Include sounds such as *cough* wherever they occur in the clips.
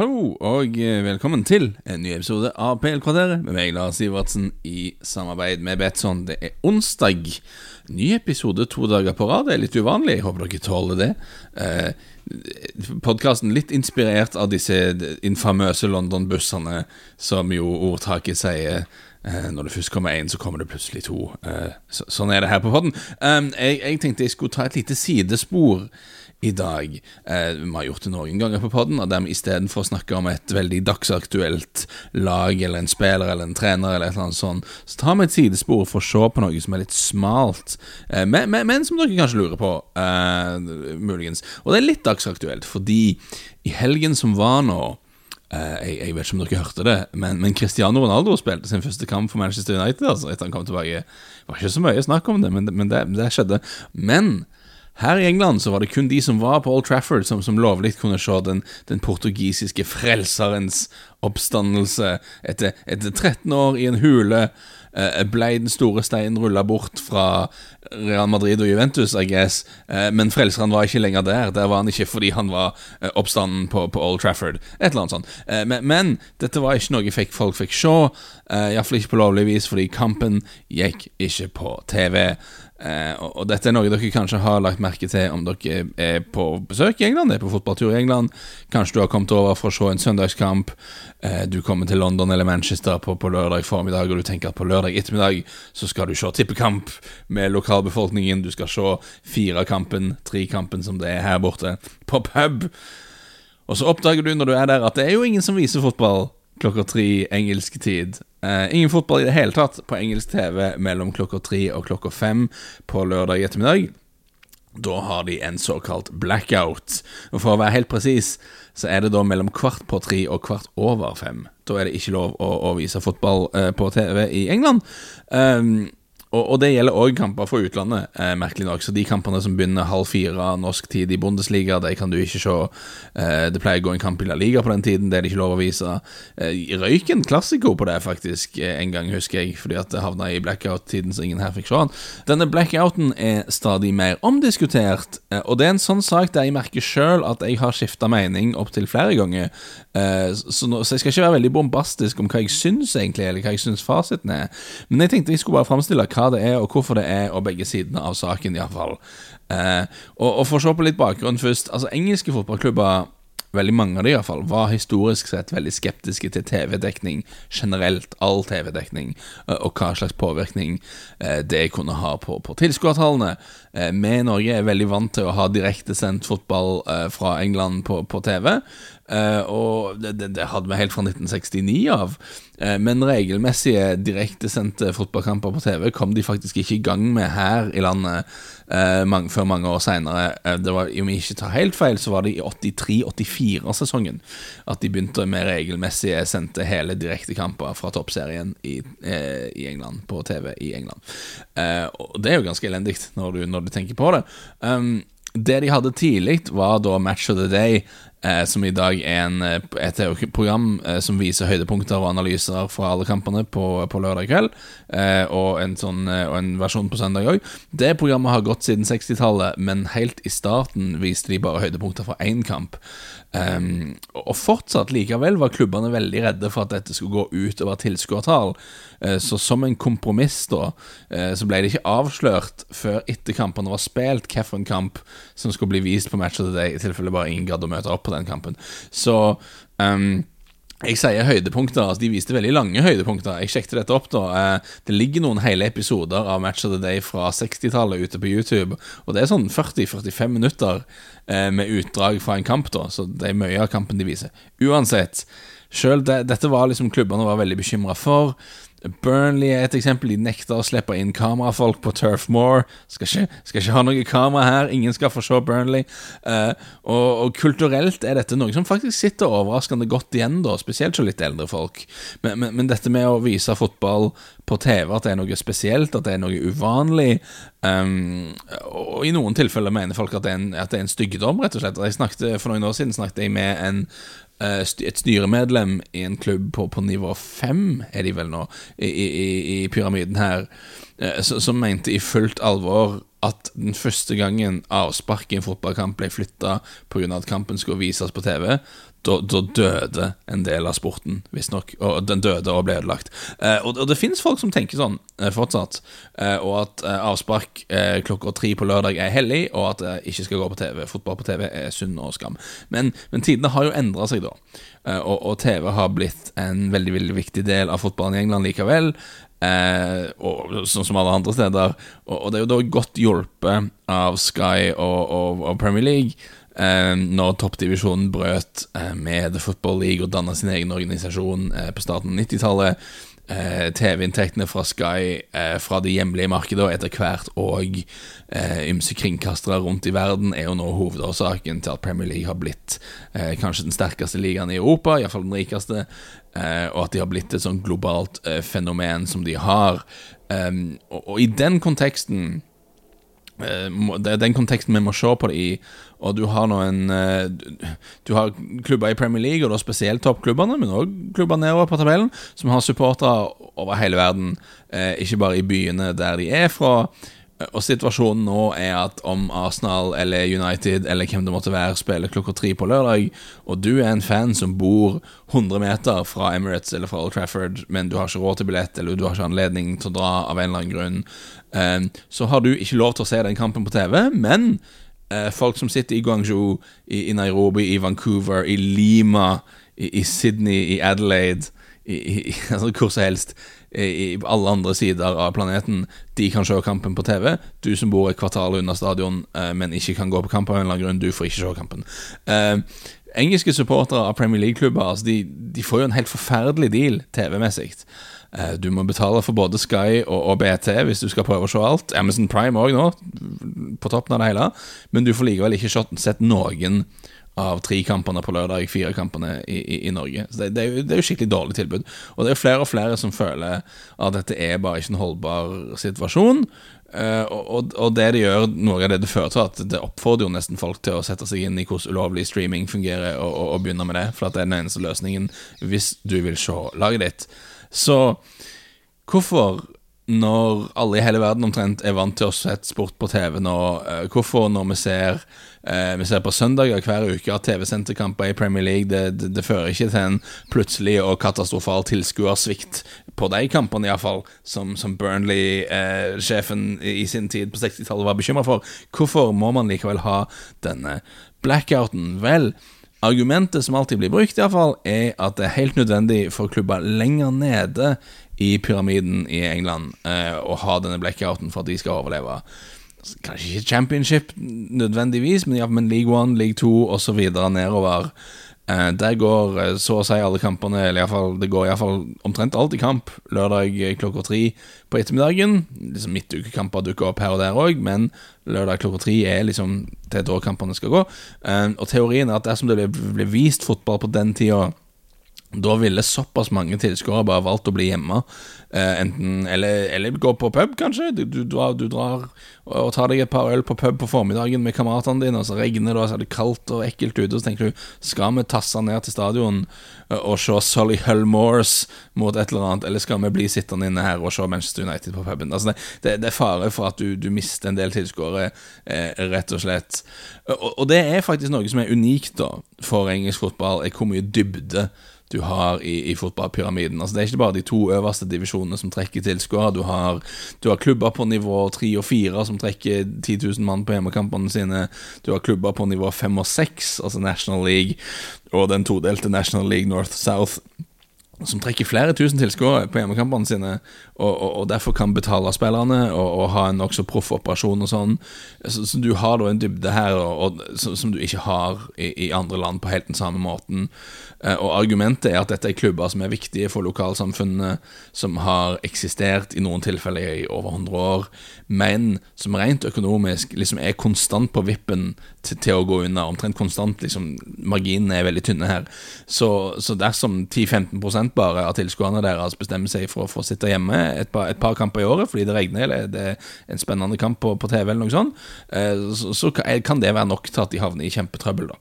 hallo og eh, velkommen til en ny episode av PL-kvarteret med meg, Lars Sivertsen, i samarbeid med Betson. Det er onsdag. Ny episode to dager på rad. Det er litt uvanlig. Jeg håper dere tåler det. Eh, Podkasten litt inspirert av disse infamøse London-bussene, som jo ordtaket sier eh, når det først kommer én, så kommer det plutselig to. Eh, sånn er det her på podden. Jeg tenkte jeg skulle ta et lite sidespor i dag. Eh, vi har gjort det noen ganger på podden, og der vi istedenfor å snakke om et veldig dagsaktuelt lag eller en spiller eller en trener, eller et eller annet sånt, så tar vi et sidespor for å se på noe som er litt smalt, eh, men, men, men, som dere kanskje lurer på, eh, muligens. Og det er litt dagsaktuelt, fordi i helgen som var nå Uh, jeg, jeg, vet ikke om dere hørte det, men, men, Cristiano Ronaldo spilte sin første kamp for Manchester United. Altså, etter han kom tilbake Det var ikke så mye snakk om det, men, men det, det, skjedde. Men her i England så var det kun de som var på Old Trafford, som, som lovlig kunne se den, den, portugisiske frelserens oppstandelse. Etter, etter 13 år i en hule eh, ble den store steinen rulla bort fra Real Madrid og Juventus, I guess. Eh, men frelseren var ikke lenger der. Der var han ikke fordi han var eh, oppstanden på, på, Old Trafford. Et eller annet sånt. Eh, men, men, dette var ikke noe fikk, folk fikk se. Eh, Iallfall ikke på lovlig vis, fordi kampen gikk ikke på TV. Eh, og, og, dette er noe dere kanskje har lagt merke til om dere er på besøk i England, er på fotballtur i England. Kanskje du har kommet over for å se en søndagskamp. Eh, du kommer til London eller Manchester på, på, lørdag formiddag, og du tenker at på lørdag ettermiddag så skal du se tippekamp med lokalbefolkningen. Du skal se firekampen, trekampen som det er her borte, på pub. Og så oppdager du når du er der, at det er jo ingen som viser fotball klokka tre engelsk tid. Uh, ingen fotball i det hele tatt på engelsk TV mellom klokka tre og klokka fem på lørdag ettermiddag. Da har de en såkalt blackout. Og For å være helt presis, så er det da mellom kvart på tre og kvart over fem. Da er det ikke lov å, å vise fotball uh, på TV i England. Um, og, og, det gjelder òg kamper fra utlandet, eh, merkelig nok. Så de kampene som begynner halv fire norsk tid i Bundesliga, de kan du ikke se. Eh, det pleier å gå en kamp i La Liga på den tiden, det er det ikke lov å vise. Eh, røyk en klassiker på det, faktisk, eh, en gang, husker jeg, fordi at det havna i blackout-tiden, så ingen her fikk se den. Denne blackouten er stadig mer omdiskutert, eh, og det er en sånn sak der jeg merker sjøl at jeg har skifta mening opptil flere ganger. Eh, så, nå, så, jeg skal ikke være veldig bombastisk om hva jeg syns, egentlig, eller hva jeg syns fasiten er. Men jeg tenkte jeg skulle bare framstille hva hva det er, og hvorfor det er, og begge sidene av saken, iallfall. Eh, og, og for å se på litt bakgrunn først. Altså, engelske fotballklubber veldig mange av de i hvert fall, var historisk sett veldig skeptiske til TV-dekning generelt, all TV-dekning, eh, og hva slags påvirkning eh, det kunne ha på, på tilskuertallene. Eh, vi i Norge er veldig vant til å ha direktesendt fotball fra England på, på TV, og det, det, det, hadde vi helt fra 1969 av. Men regelmessige direktesendte fotballkamper på TV kom de faktisk ikke i gang med her i landet eh, mange, før mange år seinere. Eh, om jeg ikke tar helt feil, så var det i 83-84-sesongen at de begynte med regelmessige sendte hele direktekamper fra toppserien i, eh, i, England, på TV i England. Eh, og det er jo ganske elendig når, når, du tenker på det. Um, det de hadde tidlig, var da Match of the Day, eh, som i dag er en, eh, et program eh, som viser høydepunkter og analyser fra alle kampene på, på lørdag kveld, eh, og, en sånn, eh, og, en versjon på søndag òg. Det programmet har gått siden 60-tallet, men helt i starten viste de bare høydepunkter fra én kamp. Um, og fortsatt likevel var klubbene veldig redde for at dette skulle gå ut over tilskuertall. Uh, så som en kompromiss da uh, Så ble det ikke avslørt før etter kampene var spilt hvilken kamp som skulle bli vist på Match of the Day, i tilfelle bare ingen gadd å møte opp på den kampen. Så um, jeg sier høydepunkter. altså De viste veldig lange høydepunkter. Jeg sjekket dette opp. da eh, Det ligger noen hele episoder av Match of the Day fra 60-tallet ute på YouTube. Og det er sånn 40-45 minutter eh, med utdrag fra en kamp, da så det er mye av kampen de viser. Uansett, selv det, dette var liksom klubbene var veldig bekymra for. Burnley er et eksempel. De nekter å slippe inn kamerafolk på Turf Moor. Skal ikke, skal ikke ha noe kamera her. Ingen skal få se Burnley. Uh, og, og, kulturelt er dette noe som faktisk sitter overraskende godt igjen, da, spesielt for litt eldre folk. Men, men, men, dette med å vise fotball på TV, at det er noe spesielt, at det er noe uvanlig um, Og i noen tilfeller mener folk at det en, at det er en styggedom, rett og slett. Jeg snakket, For noen år siden snakket jeg med en Eh, et styremedlem i en klubb på, på nivå fem, er de vel nå, i, i, i pyramiden her, eh, som mente i fullt alvor at den første gangen avspark i en fotballkamp ble flytta pga. at kampen skulle vises på TV, da, døde en del av sporten, visstnok. Og den døde og ble ødelagt. Eh, og, og, det finnes folk som tenker sånn eh, fortsatt. Eh, og at eh, avspark eh, klokka tre på lørdag er hellig, og at det ikke skal gå på TV. Fotball på TV er synd og skam. Men, men tidene har jo endra seg, da. Eh, og, og, TV har blitt en veldig veldig viktig del av fotballen i England likevel. og Sånn som alle andre steder. Og, og det er jo da godt hjulpet av Sky og, og Premier League eh, når toppdivisjonen brøt eh, med The Football League og danna sin egen organisasjon eh, på starten av 90-tallet. Eh, TV-inntektene fra Sky eh, fra det hjemlige markedet og etter hvert og eh, ymse kringkastere rundt i verden er jo nå hovedårsaken til at Premier League har blitt kanskje den sterkeste ligaen i Europa, iallfall den rikeste, og at de har blitt et sånn globalt fenomen som de har. og i den konteksten det er den konteksten vi må se på det i. Og du har noen eh, Du har klubber i Premier League, og da spesielt toppklubbene, men òg klubber nedover på tabellen, som har supportere over hele verden, eh, ikke bare i byene der de er fra. Og situasjonen nå er at om Arsenal eller United eller hvem det måtte være, spiller klokka tre på lørdag, og du er en fan som bor 100 meter fra Emirates eller fra Old Trafford, men du har ikke råd til billett eller du har ikke anledning til å dra av en eller annen grunn, eh, så har du ikke lov til å se den kampen på TV, men eh, folk som sitter i Guangzhou, i, i, Nairobi, i Vancouver, i Lima, i, i Sydney, i Adelaide, i, *laughs* altså hvor som helst, i alle andre sider av planeten, de kan se kampen på TV. Du som bor et kvartal unna stadion, eh, men ikke kan gå på kamp av en eller annen grunn, du får ikke se kampen. Eh, engelske supportere av Premier League-klubber altså de, de, får jo en helt forferdelig deal TV-messig. Eh, du må betale for både Sky og, og, BT hvis du skal prøve å se alt. Amazon Prime òg nå, på toppen av det hele. Men du får likevel ikke sett noen av tre kampene på lørdag, fire kampene i, i, i Norge. Så det, det, er jo, det, er jo, skikkelig dårlig tilbud. Og det er flere og flere som føler at dette er bare ikke en holdbar situasjon. Uh, og, og, det det gjør, noe av det det fører til, at det oppfordrer jo nesten folk til å sette seg inn i hvordan ulovlig streaming fungerer, og, og, og begynne med det. For det er den eneste løsningen hvis du vil se laget ditt. Så hvorfor, når alle i hele verden omtrent er vant til å sette sport på TV nå, uh, hvorfor når vi ser uh, Vi ser på søndager hver uke at TV-sendte kamper i Premier League, det, det, det, fører ikke til en plutselig og katastrofal tilskuersvikt på de kampene, iallfall, som, som Burnley-sjefen eh, i sin tid på 60-tallet var bekymra for. Hvorfor må man likevel ha denne blackouten? Vel, Argumentet som alltid blir brukt, i fall, er at det er helt nødvendig for klubber lenger nede i pyramiden i England eh, å ha denne blackouten for at de skal overleve. Kanskje ikke championship nødvendigvis, men, ja, men League One, League Two osv. nedover. Eh, der går eh, så å si alle kampene, eller i fall, det går iallfall omtrent alltid kamp lørdag eh, klokka tre på ettermiddagen. Liksom Midtukekamper dukker opp her og der òg, men lørdag klokka tre er liksom til da kampene skal gå. Og teorien er at dersom det blir vist fotball på den tida da ville såpass mange tilskuere bare valgt å bli hjemme. Eh, enten, eller, eller, gå på pub, kanskje. Du, du, drar, du, drar, og tar deg et par øl på pub på formiddagen med kameratene dine, og så regner det, og så er det kaldt og ekkelt ute, og så tenker du skal vi tasse ned til stadion eh, og se Solly Hullmores mot et eller annet, eller skal vi bli sittende inne her og se Manchester United på puben? Altså, det, det er fare for at du, du mister en del tilskuere, eh, rett og slett. Og, og det er faktisk noe som er unikt da for engelsk fotball, er hvor mye dybde du har i, i fotballpyramiden. Altså Det er ikke bare de to øverste divisjonene som trekker tilskuere. Du, du, har klubber på nivå tre og fire som trekker 10 000 mann på hjemmekampene sine. Du har klubber på nivå fem og seks, altså National League, og den todelte National League North-South som trekker flere tusen tilskuere på hjemmekampene sine, og, og, og, derfor kan betale spillerne og, og ha en nokså proff operasjon og sånn. Så, så, du har da en dybde her som, som, du ikke har i, i, andre land på helt den samme måten. Eh, og argumentet er at dette er klubber som er viktige for lokalsamfunnene, som har eksistert i noen tilfeller i over 100 år, men som rent økonomisk liksom er konstant på vippen til, til å gå unna. Omtrent konstant. liksom Marginene er veldig tynne her. Så, så dersom 10-15 bare av tilskuerne deres bestemmer seg for å få sitte hjemme et par, et par, kamper i året fordi det regner, eller det er en spennende kamp på, på TV, eller noe sånt, eh, så, så, kan det være nok til at de havner i kjempetrøbbel. da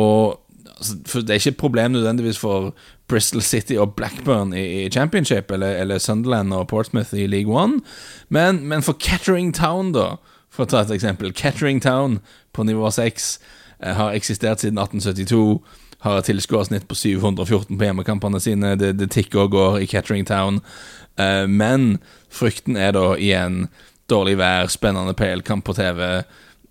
Og altså, for Det er ikke et problem nødvendigvis for Bristol City og Blackburn i, i Championship, eller, eller, Sunderland og Portsmouth i League One, men, men for Kettering Town, da, for å ta et eksempel. Kettering Town på nivå 6 eh, har eksistert siden 1872. Har et tilskuersnitt på 714 på hjemmekampene sine. Det, det tikker og går i Catering Town. Eh, men frykten er da igjen dårlig vær, spennende PL-kamp på TV.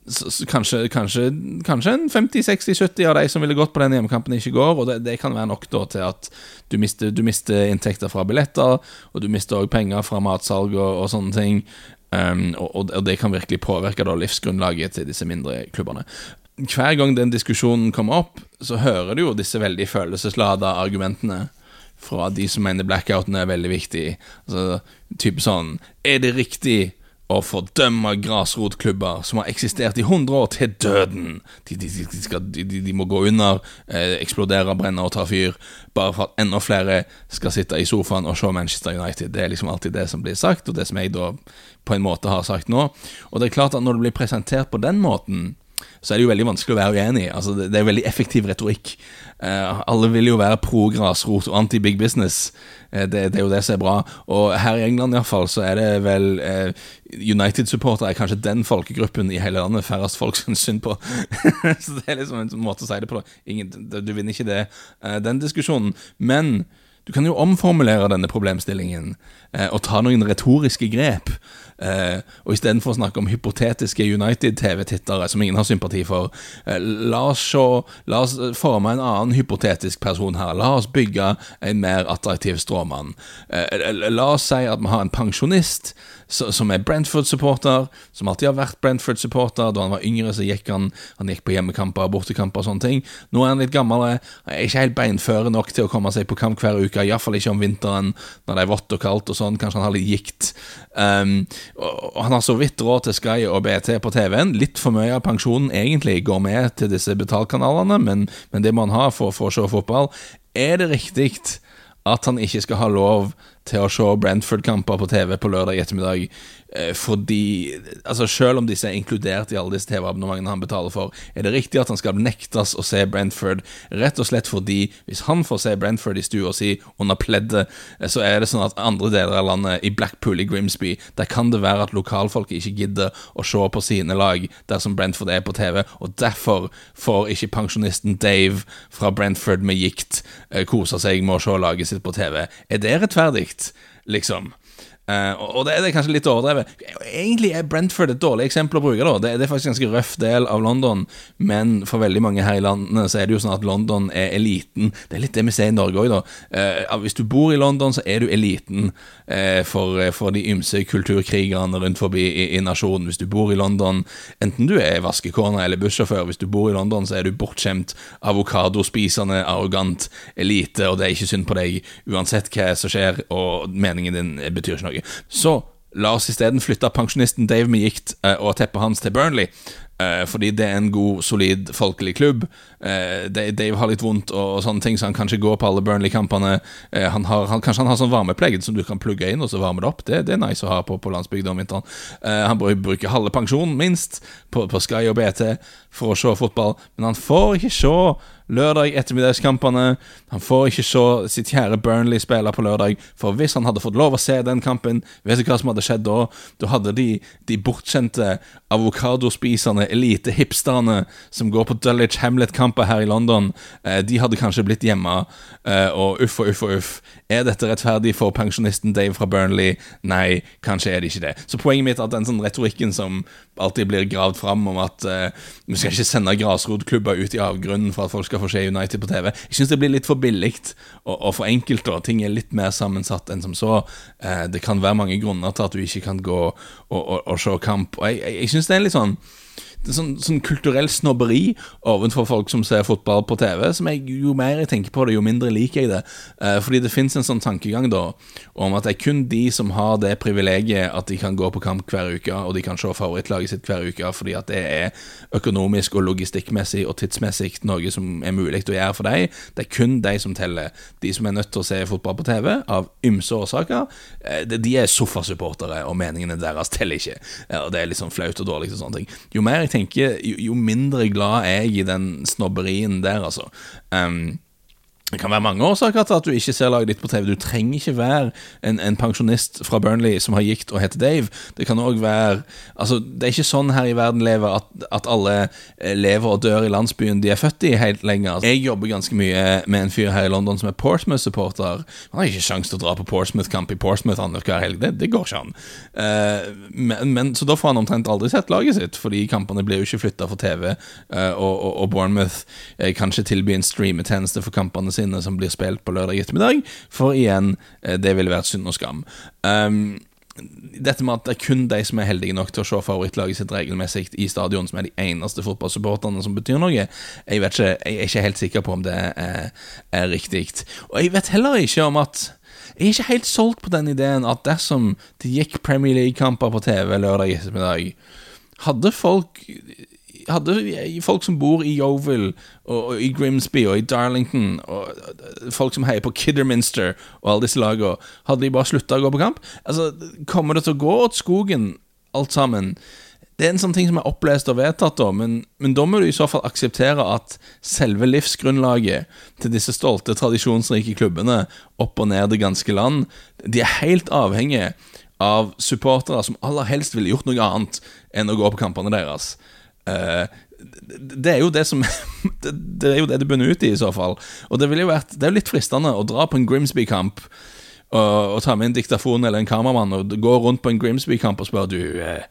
Så, så kanskje, kanskje, kanskje, en 50-60-70 av de som ville gått på den hjemmekampen, ikke går. Og det, det kan være nok da til at du mister, du mister inntekter fra billetter, og du mister òg penger fra matsalg og, og sånne ting. Um, og, og, det kan virkelig påvirke da livsgrunnlaget til disse mindre klubbene. Hver gang den diskusjonen kommer opp, så hører du jo disse veldig følelseslada argumentene fra de som mener blackouten er veldig viktig. Altså, type sånn Er det riktig å fordømme grasrotklubber som har eksistert i 100 år, til døden? De, de, de, skal, de må gå under, eh, eksplodere, brenne og ta fyr, bare for at enda flere skal sitte i sofaen og se Manchester United. Det er liksom alltid det som blir sagt, og det som jeg da på en måte har sagt nå. Og det er klart at når det blir presentert på den måten, så er det jo veldig vanskelig å være uenig. Altså, det, det er veldig effektiv retorikk. Uh, alle vil jo være pro grasrot og anti big business. Uh, det, det, er jo det som er bra. Og her i England iallfall så er det vel uh, United-supportere er kanskje den folkegruppen i hele landet færrest folk syns synd på. *laughs* så det er liksom en måte å si det på. Ingen, du vinner ikke det, den diskusjonen. Men du kan jo omformulere denne problemstillingen og ta noen retoriske grep. Eh, og istedenfor å snakke om hypotetiske United-TV-tittere som ingen har sympati for, eh, la, oss se, la oss forme en annen hypotetisk person her. La oss bygge en mer attraktiv stråmann. Eh, la oss si at vi har en pensjonist som er Brentford-supporter, som alltid har vært Brentford-supporter. Da han var yngre, så gikk han Han gikk på hjemmekamper, bortekamper og sånne ting. Nå er han litt gammel, er ikke helt beinføre nok til å komme seg på kamp hver uke. Iallfall ikke om vinteren, når det er vått og kaldt og sånn. Kanskje han har litt gikt. Um, og han har så vidt råd til Sky og BT på TV-en. Litt for mye av pensjonen egentlig går med til disse betalkanalene, men, men det må han ha for, for å se fotball. Er det riktig at han ikke skal ha lov til å se Brentford-kamper på TV på lørdag ettermiddag fordi altså Selv om disse er inkludert i alle disse TV-abonnementene han betaler for, er det riktig at han skal nektes å se Brentford, rett og slett fordi hvis han får se Brentford i stua si under pleddet, eh, så er det sånn at andre deler av landet, i Blackpool, i Grimsby, der kan det være at lokalfolket ikke gidder å se på sine lag dersom Brentford er på TV, og derfor får ikke pensjonisten Dave fra Brentford med gikt eh, kose seg med å se laget sitt på TV. Er det rettferdig, liksom? Uh, og det, det, er kanskje litt overdrevet. Egentlig er Brentford et dårlig eksempel å bruke. da Det, det er faktisk en ganske røff del av London, men for veldig mange her i landet så er det jo sånn at London er eliten. Det er litt det vi ser i Norge òg, da. Uh, hvis du bor i London, så er du eliten uh, for, for, de ymse kulturkrigerne rundt forbi i, i, nasjonen. Hvis du bor i London, enten du er vaskekone eller bussjåfør, hvis du bor i London, så er du bortskjemt, avokadospisende, arrogant elite, og det er ikke synd på deg uansett hva som skjer, og meningen din betyr ikke noe. Så la oss isteden flytte pensjonisten Dave med eh, og teppet hans til Burnley. Uh, fordi det er en god, solid, folkelig klubb. Uh, Dave har litt vondt og, sånne ting, så han kan ikke gå på alle Burnley-kampene. Han han, kanskje han har sånn varmeplegg som du kan plugge inn og så varme det opp. Det, det er nice å ha på, på landsbygda om vinteren. han bruker halve pensjonen, minst, på, på Sky og BT for å se fotball, men han får ikke se lørdag ettermiddagskampene. Han får ikke se sitt kjære Burnley spille på lørdag, for hvis han hadde fått lov å se den kampen, vet du hva som hadde skjedd da? Da hadde de, de bortkjente avokadospisende elite-hipsterne som går på Dulwich Hamlet-kamper her i London, eh, de hadde kanskje blitt hjemme, eh, og uff og uff og uff. Er dette rettferdig for pensjonisten Dave fra Burnley? Nei, kanskje er det ikke det. Så poenget mitt er at den sånn retorikken som alltid blir gravd fram om at uh, vi skal ikke sende grasrotklubber ut i avgrunnen for at folk skal få se United på TV, jeg syns det blir litt for billig og, og, for enkelt. og Ting er litt mer sammensatt enn som så. Eh, det kan være mange grunner til at du ikke kan gå og, og, og se kamp. Og jeg, jeg, jeg syns det er litt sånn sånn, sånn, kulturell snobberi overfor folk som ser fotball på TV. Som jeg, Jo mer jeg tenker på det, jo mindre liker jeg det. Eh, fordi det fins en sånn tankegang da om at det er kun de som har det privilegiet at de kan gå på kamp hver uke, og de kan se favorittlaget sitt hver uke fordi at det er økonomisk og logistikkmessig og tidsmessig noe som er mulig å gjøre for deg. Det er kun de som teller. De som er nødt til å se fotball på TV, av ymse årsaker, eh, de er sofasupportere, og meningene deres teller ikke. Og det er litt sånn flaut og dårlig og sånne ting. Jo mer jeg tenker, jo, jo mindre glad er jeg i den snobberien der, altså. Um, det kan være mange årsaker til at du ikke ser laget ditt på TV. Du trenger ikke være en, en pensjonist fra Burnley som har gikt og heter Dave. Det kan òg være Altså, det er ikke sånn her i verden lever at, at alle eh, lever og dør i landsbyen de er født i, helt lenger. Jeg jobber ganske mye med en fyr her i London som er Portsmouth-supporter. Han har ikke sjanse til å dra på Portsmouth-kamp i Portsmouth annenhver helg. Det, det, går ikke an. Uh, men, men, så da får han omtrent aldri sett laget sitt, fordi kampene blir jo ikke flytta for TV, uh, og, og, og, Bournemouth uh, kan ikke tilby en streametjeneste for kampene sine sine som blir spilt på lørdag ettermiddag. For igjen, eh, det ville vært synd og skam. Um, dette med at det er kun de som er heldige nok til å se favorittlaget sitt regelmessig i stadion, som er de eneste fotballsupporterne som betyr noe, jeg, vet ikke, jeg er ikke helt sikker på om det er, er riktig. Og jeg vet heller ikke om at jeg er ikke helt solgt på den ideen at dersom det gikk Premier League-kamper på TV lørdag ettermiddag, hadde folk hadde folk som bor i Yeovil og, og, i Grimsby og i Darlington, og folk som heier på Kidderminster og alle disse lagene, hadde de bare slutta å gå på kamp? Altså, Kommer det til å gå åt skogen, alt sammen? Det er en sånn ting som er opplest og vedtatt, da, men, men, da må du i så fall akseptere at selve livsgrunnlaget til disse stolte, tradisjonsrike klubbene opp og ned det ganske land, de er helt avhengige av supportere som aller helst ville gjort noe annet enn å gå på kampene deres. Uh, det er jo det som *laughs* Det er jo det det bunner ut i, i så fall. Og det ville jo vært Det er jo litt fristende å dra på en Grimsby-kamp og, og, ta med en diktafon eller en kameramann og gå rundt på en Grimsby-kamp og spørre du uh,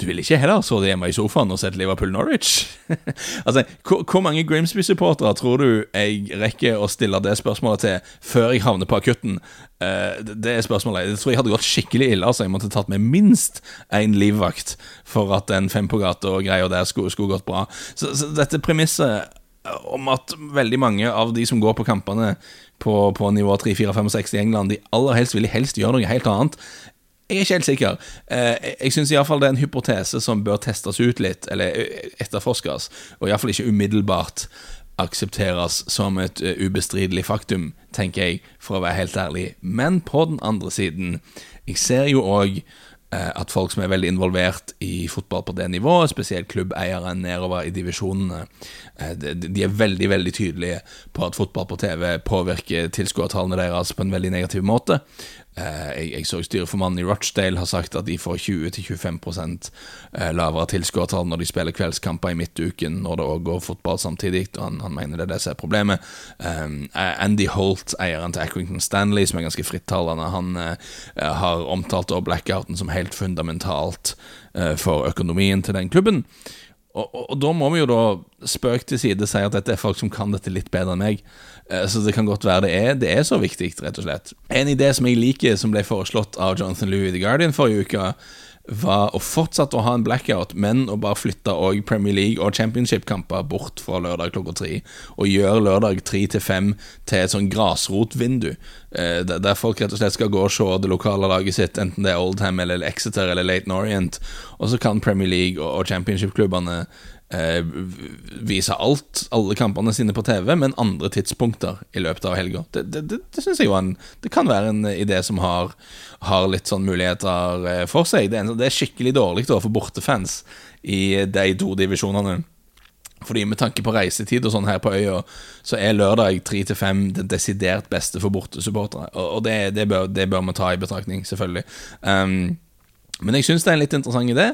du vil ikke heller sittet hjemme i sofaen og sett Liverpool Norwich? *laughs* altså, hvor, mange Grimsby-supportere tror du jeg rekker å stille det spørsmålet til før jeg havner på akutten? Uh, det er spørsmålet. Jeg tror jeg hadde gått skikkelig ille. Altså, jeg måtte tatt med minst én livvakt for at den fem på gata og greia der skulle, skulle gått bra. Så, så dette premisset om at veldig mange av de som går på kampene på, på nivå 3, 4, 5 og 6 i England, de aller helst vil helst gjøre noe helt annet jeg er ikke helt sikker. Eh, jeg syns iallfall det er en hypotese som bør testes ut litt, eller eh, etterforskes, og iallfall ikke umiddelbart aksepteres som et uh, ubestridelig faktum, tenker jeg, for å være helt ærlig. Men på den andre siden, jeg ser jo òg at folk som er veldig involvert i fotball på det nivået, spesielt klubbeiere nedover i divisjonene, de, er veldig, veldig tydelige på at fotball på TV påvirker tilskuertallene deres på en veldig negativ måte. Eh, jeg, jeg, så styreformannen i Rochdale har sagt at de får 20-25 eh, lavere tilskuertall når de spiller kveldskamper i midtuken, når det òg går fotball samtidig. og han, han, mener det er det som er problemet. Um, Andy Holt, eieren til Accrington Stanley, som er ganske frittalende, han uh, har omtalt blackouten som helt fundamentalt uh, for økonomien til den klubben. Og, og, og, da må vi jo da spøk til side si at dette er folk som kan dette litt bedre enn meg. Eh, så det kan godt være det er, det er så viktig, rett og slett. En idé som jeg liker, som ble foreslått av Jonathan Louis i The Guardian forrige uke, var å fortsette å ha en blackout, men å bare flytte også Premier League og Championship-kamper bort fra lørdag klokka tre. Og gjøre lørdag tre til fem til et sånn grasrotvindu, eh, der folk rett og slett skal gå og se det lokale laget sitt, enten det er Oldham eller Exeter eller Laton Orient, og så kan Premier League og Championship-klubbene eh, vise alt, alle kampene sine på TV, men andre tidspunkter i løpet av helga. Det, det, det, det synes jeg jo en, det kan være en idé som har, har litt sånn muligheter eh, for seg. Det er, det er skikkelig dårlig da, for bortefans i de to divisjonene. Fordi Med tanke på reisetid og sånn her på øya, så er lørdag 3-5 det desidert beste for bortesupportere. Og, og det, det, bør, det bør vi ta i betraktning, selvfølgelig. Um, men jeg syns det er en litt interessant idé.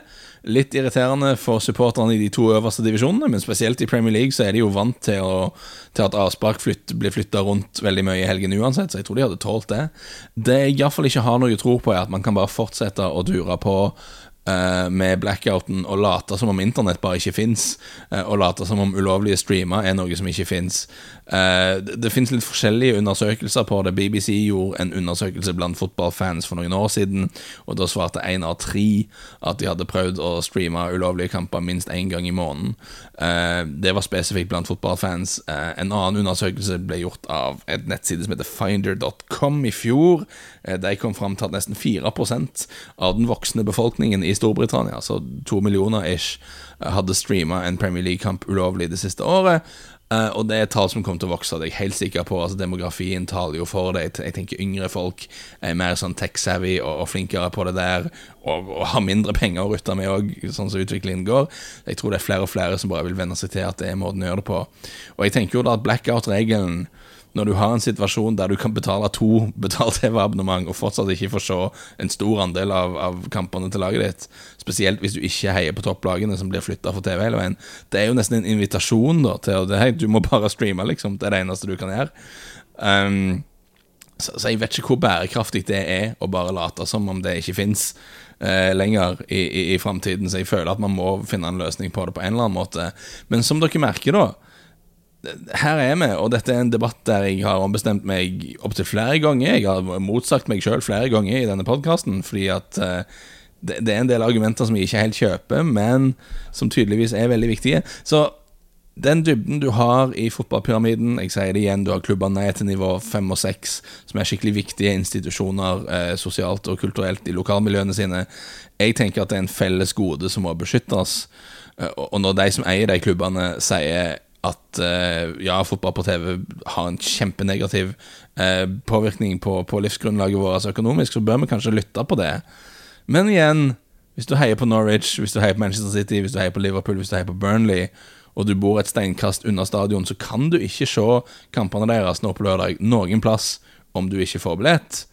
Litt irriterende for supporterne i de to øverste divisjonene, men spesielt i Premier League så er de jo vant til, å, til at avspark flytt, blir flytta rundt veldig mye i helgen uansett, så jeg tror de hadde tålt det. Det jeg iallfall ikke har noe tro på, er at man kan bare fortsette å dure på med blackouten og late som om internett bare ikke fins, uh, og late som om ulovlige streamer er noe som ikke fins. Uh, det, fins litt forskjellige undersøkelser på det. BBC gjorde en undersøkelse blant fotballfans for noen år siden, og da svarte én av tre at de hadde prøvd å streame ulovlige kamper minst én gang i måneden. det var spesifikt blant fotballfans. en annen undersøkelse ble gjort av et nettside som heter finder.com i fjor. De kom fram til at nesten 4% av den voksne befolkningen i Storbritannia, altså to millioner ish, hadde streama en Premier League-kamp ulovlig det siste året. Uh, og det er et tall som kommer til å vokse, det er jeg helt sikker på. Altså Demografien taler jo for det. Jeg tenker yngre folk er mer sånn tech-savvy og, flinkere på det der, og, og har mindre penger å rutte med òg, sånn som utviklingen går. Jeg tror det er flere og flere som bare vil venne seg til at det er måten å gjøre det på. Og jeg tenker jo da at blackout-regelen når du har en situasjon der du kan betale to *laughs* betalt-TV-abonnement og fortsatt ikke få se en stor andel av, av, kampene til laget ditt, spesielt hvis du ikke heier på topplagene som blir flytta for TV hele veien, det er jo nesten en invitasjon da til at hey, du må *laughs* bare streame, liksom. Det er det eneste du kan gjøre. Um, så, så, jeg vet ikke hvor bærekraftig det er å bare late som om det ikke fins eh, lenger i, i, i framtiden. Så jeg føler at man må finne en løsning på det på en eller annen måte. Men som dere merker, da her er vi, og dette er en debatt der jeg har ombestemt meg opptil flere ganger. Jeg har motsagt meg sjøl flere ganger i denne podkasten, fordi at uh, det, det, er en del argumenter som jeg ikke helt kjøper, men som tydeligvis er veldig viktige. Så den dybden du har i fotballpyramiden Jeg sier det igjen, du har klubber ned til nivå 5 og 6, som er skikkelig viktige institusjoner eh, sosialt og kulturelt i lokalmiljøene sine. Jeg tenker at det er en felles gode som må beskyttes. Eh, og når de som eier de klubbene, sier at uh, ja, fotball på TV har en kjempenegativ uh, påvirkning på, på, livsgrunnlaget vårt økonomisk, så bør vi kanskje lytte på det. Men igjen, hvis du heier på Norwich, hvis du heier på Manchester City, hvis du heier på Liverpool, hvis du heier på Burnley, og du bor et steinkast unna stadion, så kan du ikke se kampene deres nå på lørdag noen plass om du ikke får billett.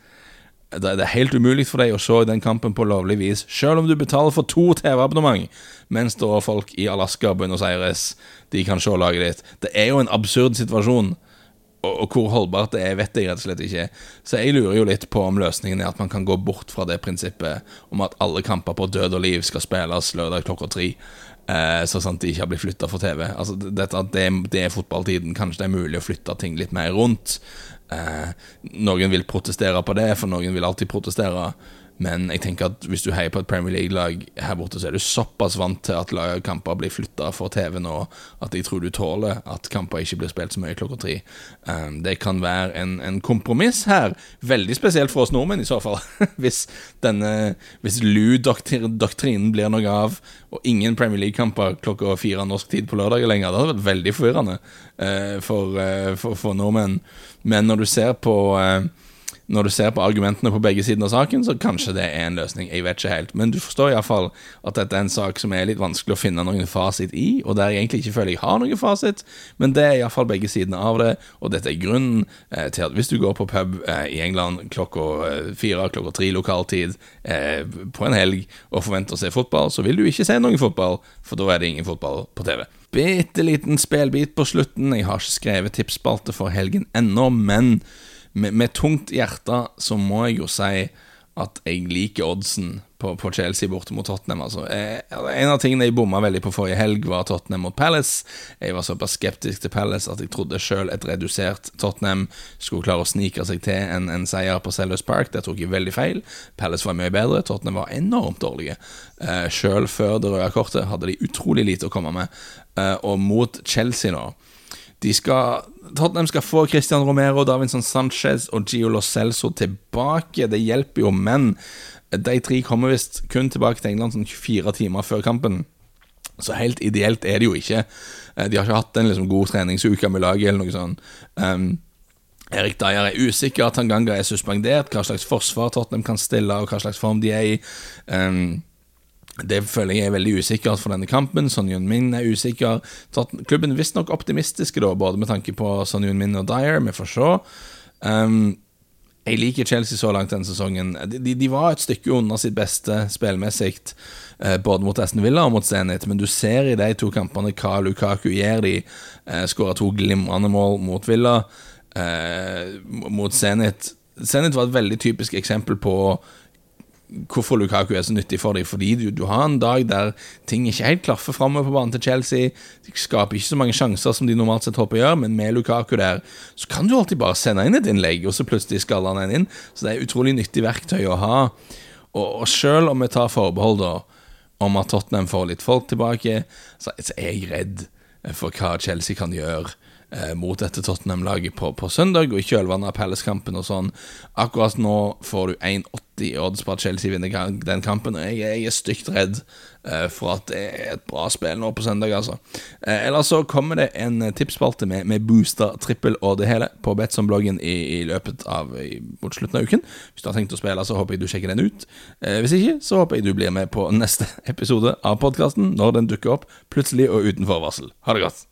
Det er helt umulig for deg å se den kampen på lovlig vis, selv om du betaler for to TV-abonnement, mens da folk i Alaska og Buenos Aires de kan se laget ditt. Det er jo en absurd situasjon, og, og, hvor holdbart det er, vet jeg rett og slett ikke. Så jeg lurer jo litt på om løsningen er at man kan gå bort fra det prinsippet om at alle kamper på død og liv skal spilles lørdag klokka tre. Eh, så sant de ikke har blitt flytta for TV. Altså, dette, det, det er fotballtiden. Kanskje det er mulig å flytte ting litt mer rundt. Eh, noen vil protestere på det, for noen vil alltid protestere. Men jeg tenker at hvis du heier på et Premier League-lag her borte, så er du såpass vant til at kamper blir flytta for TV nå, at jeg tror du tåler at kamper ikke blir spilt så mye klokka tre. Um, det kan være en, en, kompromiss her. Veldig spesielt for oss nordmenn, i så fall. *laughs* hvis Hvis LU-doktrinen blir noe av, og ingen Premier League-kamper klokka fire norsk tid på lørdag lenger. Det hadde vært veldig forvirrende uh, for, uh, for, for, nordmenn. Men når du ser på uh, når du ser på argumentene på begge sider av saken, så kanskje det er en løsning. Jeg vet ikke helt. Men du forstår iallfall at dette er en sak som er litt vanskelig å finne noen fasit i, og der jeg egentlig ikke føler jeg har noen fasit, men det er iallfall begge sidene av det, og dette er grunnen eh, til at hvis du går på pub eh, i England klokka eh, fire, klokka tre lokaltid eh, på en helg og forventer å se fotball, så vil du ikke se noen fotball, for da er det ingen fotball på TV. Bitte liten spelbit på slutten. Jeg har ikke skrevet tipsspalte for helgen ennå, men med, med, tungt hjerte så må jeg jo si at jeg liker oddsen på, på Chelsea borte mot Tottenham. Altså. Jeg, en av tingene jeg bomma veldig på forrige helg, var Tottenham mot Palace. Jeg var såpass skeptisk til Palace at jeg trodde sjøl et redusert Tottenham skulle klare å snike seg til en, en seier på Sellers Park. Der tok jeg veldig feil. Palace var mye bedre, Tottenham var enormt dårlige. Eh, sjøl før det røde kortet hadde de utrolig lite å komme med. Eh, og mot Chelsea nå de skal, Tottenham skal få Christian Romero, Davinson Sanchez og Gio Lo Celso tilbake. Det hjelper jo, men de tre kommer visst kun tilbake til England sånn 24 timer før kampen. Så helt ideelt er det jo ikke. Eh, de har ikke hatt en liksom, god treningsuke med laget eller noe sånt. Um, Erik Dyer er usikker, Tanganga er suspendert. Hva slags forsvar Tottenham kan stille, og hva slags form de er i. Um, det føler jeg er veldig usikkert for denne kampen. Son Min er usikker. Klubben er visstnok optimistiske, da, både med tanke på Son Min og Dyer. Vi får se. Um, jeg liker Chelsea så langt denne sesongen. De, de var et stykke under sitt beste spillmessig, eh, både mot Aston Villa og mot Zenit, men du ser i de to kampene hva Lukaku gjør. De eh, skåra to glimrende mål mot Villa. Eh, mot Zenit Zenit var et veldig typisk eksempel på hvorfor Lukaku er så nyttig for deg. Fordi du, du har en dag der ting ikke helt klaffer framover på banen til Chelsea. De skaper ikke så mange sjanser som de normalt sett håper å gjøre, men med Lukaku der, så kan du alltid bare sende inn et innlegg, og så plutselig skaller han en inn. Så det er utrolig nyttig verktøy å ha. Og, og selv om vi tar forbehold da om at Tottenham får litt folk tilbake, så, så er jeg redd for hva Chelsea kan gjøre eh, mot dette Tottenham-laget på, på, søndag, og i kjølvannet av Palace-kampen og sånn. Akkurat nå får du 1,80 i odds på at Chelsea vinner den kampen, og jeg, jeg er stygt redd eh, for at det er et bra spill nå på søndag, altså. Eh, ellers så kommer det en tipsspalte med, med booster, trippel og det hele på Betson-bloggen i, i, løpet av i, mot slutten av uken. Hvis du har tenkt å spille, så håper jeg du sjekker den ut. Eh, hvis ikke, så håper jeg du blir med på *laughs* neste episode av podkasten når den dukker opp plutselig og uten forvarsel. Ha det godt.